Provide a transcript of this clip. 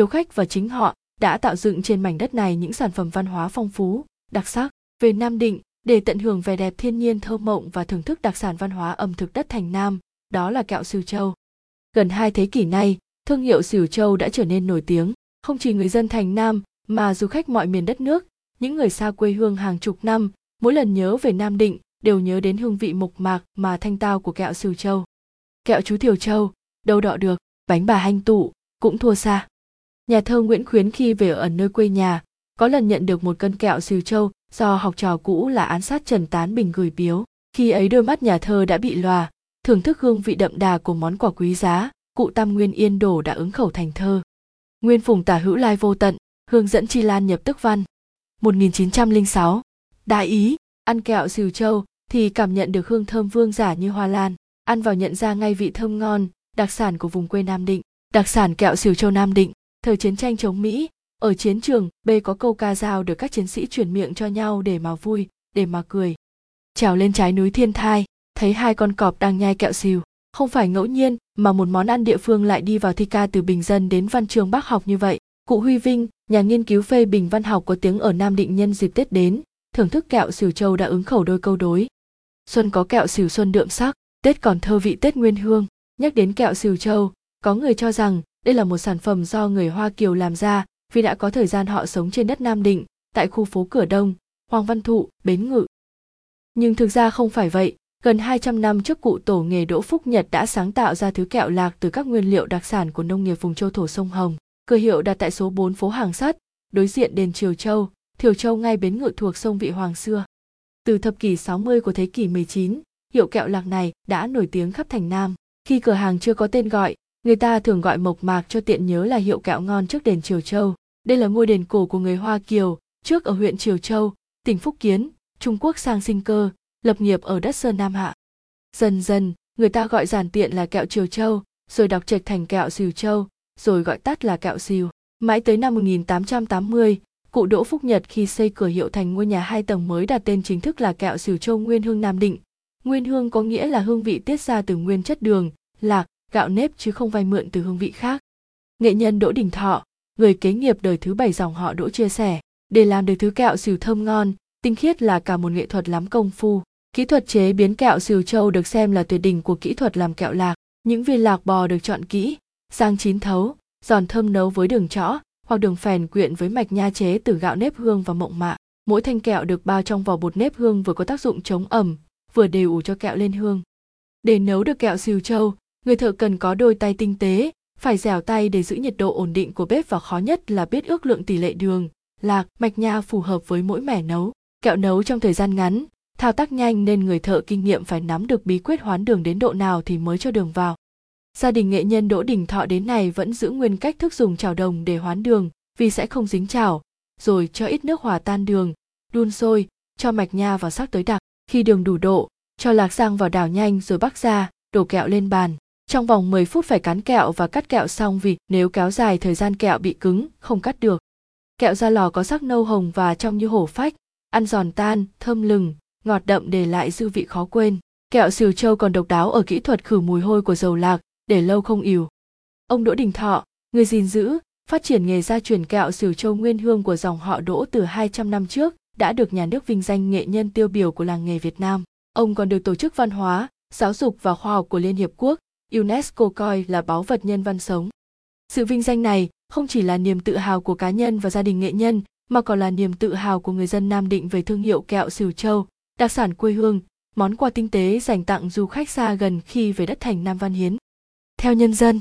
hiếu khách và chính họ đã tạo dựng trên mảnh đất này những sản phẩm văn hóa phong phú, đặc sắc. Về nam định, để tận hưởng vẻ đẹp thiên nhiên, thơ mộng và thưởng thức đặc sản văn hóa ẩm thực đất thành nam, đó là kẹo sửu châu. Gần hai thế kỷ nay, thương hiệu sửu châu đã trở nên nổi tiếng. Không chỉ người dân thành nam, mà du khách mọi miền đất nước, những người xa quê hương hàng chục năm, mỗi lần nhớ về nam định đều nhớ đến hương vị mộc mạc mà thanh tao của kẹo sửu châu. Kẹo chú thiều châu, đâu đọ được, bánh bà hanh tụ cũng thua xa nhà thơ nguyễn khuyến khi về ở nơi quê nhà, có lần nhận được một cân kẹo siêu châu do học trò cũ là án sát trần tán bình gửi biếu. Khi ấy đôi mắt nhà thơ đã bị lòa, thưởng thức hương vị đậm đà của món quà quý giá, cụ tam nguyên yên đổ đã ứng khẩu thành thơ. Nguyên phùng tả hữu lai vô tận, hướng dẫn chi lan nhập tức văn. 1906 đại ý, ăn kẹo siêu châu thì cảm nhận được hương thơm vương giả như hoa lan. Ăn vào nhận ra ngay vị thơm ngon, đặc sản của vùng quê nam định, đặc sản kẹo siêu châu nam định thời chiến tranh chống mỹ, ở chiến trường, b có câu ca dao được các chiến sĩ truyền miệng cho nhau để mà vui, để mà cười. Trèo lên trái núi thiên thai, thấy hai con cọp đang nhai kẹo xìu. Không phải ngẫu nhiên, mà một món ăn địa phương lại đi vào thi ca từ bình dân đến văn trường bác học như vậy. Cụ huy vinh, nhà nghiên cứu phê bình văn học có tiếng ở nam định nhân dịp tết đến, thưởng thức kẹo xỉu châu đã ứng khẩu đôi câu đối. Xuân có kẹo xỉu xuân đượm sắc, tết còn thơ vị tết nguyên hương. Nhắc đến kẹo xỉu châu có người cho rằng đây là một sản phẩm do người hoa kiều làm ra vì đã có thời gian họ sống trên đất nam định tại khu phố cửa đông hoàng văn thụ bến ngự nhưng thực ra không phải vậy gần 200 năm trước cụ tổ nghề Đỗ Phúc Nhật đã sáng tạo ra thứ kẹo lạc từ các nguyên liệu đặc sản của nông nghiệp vùng châu thổ sông Hồng. Cửa hiệu đặt tại số 4 phố Hàng Sắt, đối diện đền Triều Châu, Thiều Châu ngay bến ngự thuộc sông Vị Hoàng xưa. Từ thập kỷ 60 của thế kỷ 19, hiệu kẹo lạc này đã nổi tiếng khắp thành Nam. Khi cửa hàng chưa có tên gọi, người ta thường gọi mộc mạc cho tiện nhớ là hiệu kẹo ngon trước đền Triều Châu. Đây là ngôi đền cổ của người Hoa Kiều, trước ở huyện Triều Châu, tỉnh Phúc Kiến, Trung Quốc sang sinh cơ, lập nghiệp ở đất Sơn Nam Hạ. Dần dần, người ta gọi giản tiện là kẹo Triều Châu, rồi đọc trệch thành kẹo Sìu Châu, rồi gọi tắt là kẹo Sìu. Mãi tới năm 1880, cụ Đỗ Phúc Nhật khi xây cửa hiệu thành ngôi nhà hai tầng mới đặt tên chính thức là kẹo Sìu Châu Nguyên Hương Nam Định. Nguyên hương có nghĩa là hương vị tiết ra từ nguyên chất đường, lạc, gạo nếp chứ không vay mượn từ hương vị khác. Nghệ nhân Đỗ Đình Thọ, người kế nghiệp đời thứ bảy dòng họ Đỗ chia sẻ, để làm được thứ kẹo xìu thơm ngon, tinh khiết là cả một nghệ thuật lắm công phu. Kỹ thuật chế biến kẹo xìu châu được xem là tuyệt đỉnh của kỹ thuật làm kẹo lạc. Những viên lạc bò được chọn kỹ, rang chín thấu, giòn thơm nấu với đường chõ hoặc đường phèn quyện với mạch nha chế từ gạo nếp hương và mộng mạ. Mỗi thanh kẹo được bao trong vỏ bột nếp hương vừa có tác dụng chống ẩm, vừa đều ủ cho kẹo lên hương. Để nấu được kẹo xìu châu, người thợ cần có đôi tay tinh tế, phải dẻo tay để giữ nhiệt độ ổn định của bếp và khó nhất là biết ước lượng tỷ lệ đường, lạc, mạch nha phù hợp với mỗi mẻ nấu. Kẹo nấu trong thời gian ngắn, thao tác nhanh nên người thợ kinh nghiệm phải nắm được bí quyết hoán đường đến độ nào thì mới cho đường vào. Gia đình nghệ nhân Đỗ Đình Thọ đến này vẫn giữ nguyên cách thức dùng chảo đồng để hoán đường vì sẽ không dính chảo, rồi cho ít nước hòa tan đường, đun sôi, cho mạch nha vào sắc tới đặc. Khi đường đủ độ, cho lạc sang vào đảo nhanh rồi bắc ra, đổ kẹo lên bàn. Trong vòng 10 phút phải cán kẹo và cắt kẹo xong vì nếu kéo dài thời gian kẹo bị cứng, không cắt được. Kẹo ra lò có sắc nâu hồng và trong như hổ phách, ăn giòn tan, thơm lừng, ngọt đậm để lại dư vị khó quên. Kẹo xìu châu còn độc đáo ở kỹ thuật khử mùi hôi của dầu lạc, để lâu không ỉu. Ông Đỗ Đình Thọ, người gìn giữ, phát triển nghề gia truyền kẹo xìu châu nguyên hương của dòng họ Đỗ từ 200 năm trước, đã được nhà nước vinh danh nghệ nhân tiêu biểu của làng nghề Việt Nam. Ông còn được Tổ chức Văn hóa, Giáo dục và Khoa học của Liên Hiệp Quốc, UNESCO coi là báu vật nhân văn sống. Sự vinh danh này không chỉ là niềm tự hào của cá nhân và gia đình nghệ nhân, mà còn là niềm tự hào của người dân Nam Định về thương hiệu kẹo Sửu Châu, đặc sản quê hương, món quà tinh tế dành tặng du khách xa gần khi về đất thành Nam Văn Hiến. Theo nhân dân,